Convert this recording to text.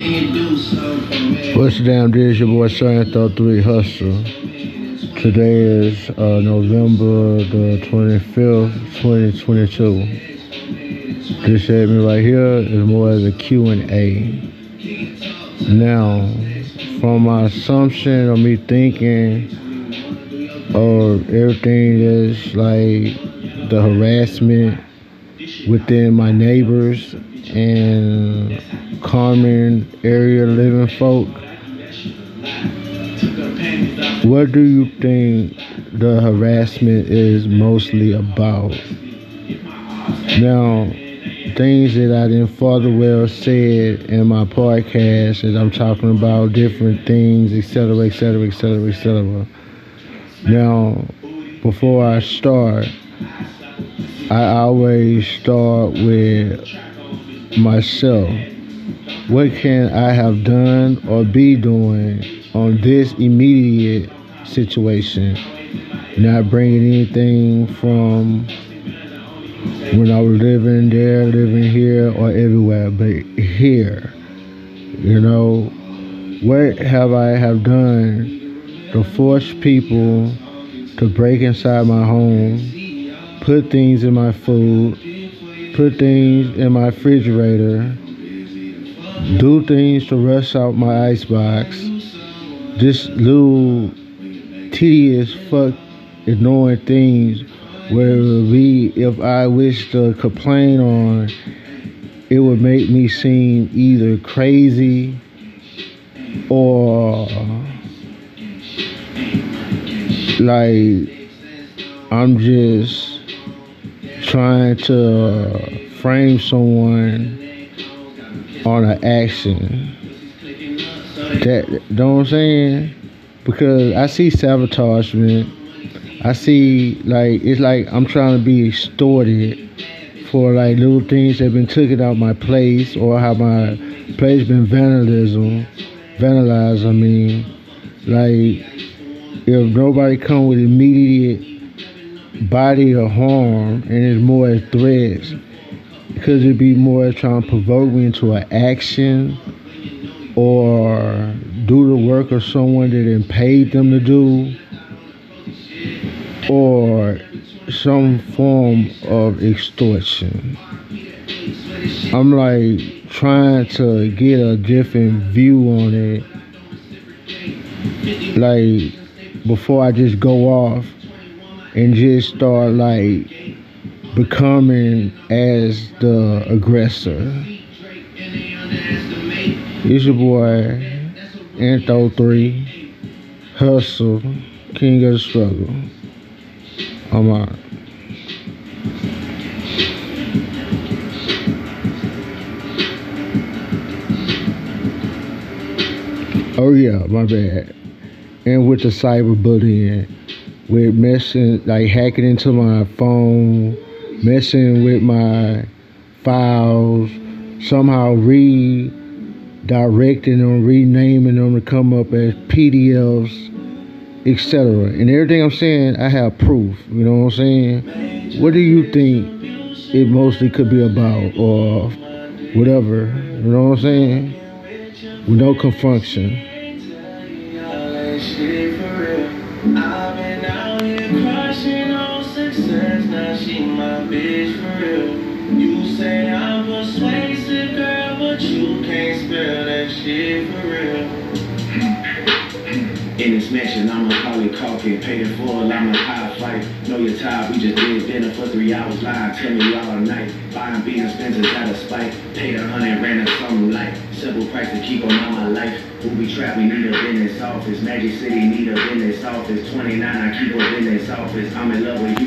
What's the damn deal? It's your boy Antho 3 Hustle. Today is uh, November the 25th, 2022. This segment right here is more as a Q&A. Now, from my assumption of me thinking of everything that's like the harassment within my neighbors and common area living folk. What do you think the harassment is mostly about? Now, things that I didn't father well said in my podcast as I'm talking about different things, etc., etc., etc., etc. Now, before I start, I always start with myself. What can I have done or be doing on this immediate situation? Not bringing anything from when I was living there, living here, or everywhere, but here. You know, what have I have done to force people to break inside my home, put things in my food, put things in my refrigerator, do things to rush out my icebox. Just little tedious fuck ignoring things where it would be if I wish to complain on it would make me seem either crazy or like I'm just trying to uh, frame someone on an action. That know what I'm saying? Because I see sabotagement. I see like it's like I'm trying to be extorted for like little things that been taken out my place or how my place been vandalism, vandalized. I mean, like if nobody come with immediate body or harm and it's more as threats, could it'd be more trying to provoke me into an action or do the work of someone that then paid them to do or some form of extortion? I'm like trying to get a different view on it. Like before I just go off and just start like becoming as the aggressor. It's your boy Antho 3 Hustle King of the Struggle. I'm out. Oh yeah, my bad. And with the cyberbullying, with messing like hacking into my phone, messing with my files, somehow redirecting them, renaming them to come up as PDFs, etc. And everything I'm saying, I have proof. You know what I'm saying? What do you think it mostly could be about, or whatever? You know what I'm saying? With no confunction. Shit for real. In this mansion, I'ma a Polly coffee, paid in full, I'm a high flight. Know your tired, we just did dinner for three hours, lying, tell me all night. Buying being Spencer's out of spite, paid a hundred, ran a something light. Simple price to keep on my life. Booby trap, we need a business office. Magic City need a business office. 29, I keep a business office. I'm in love with you.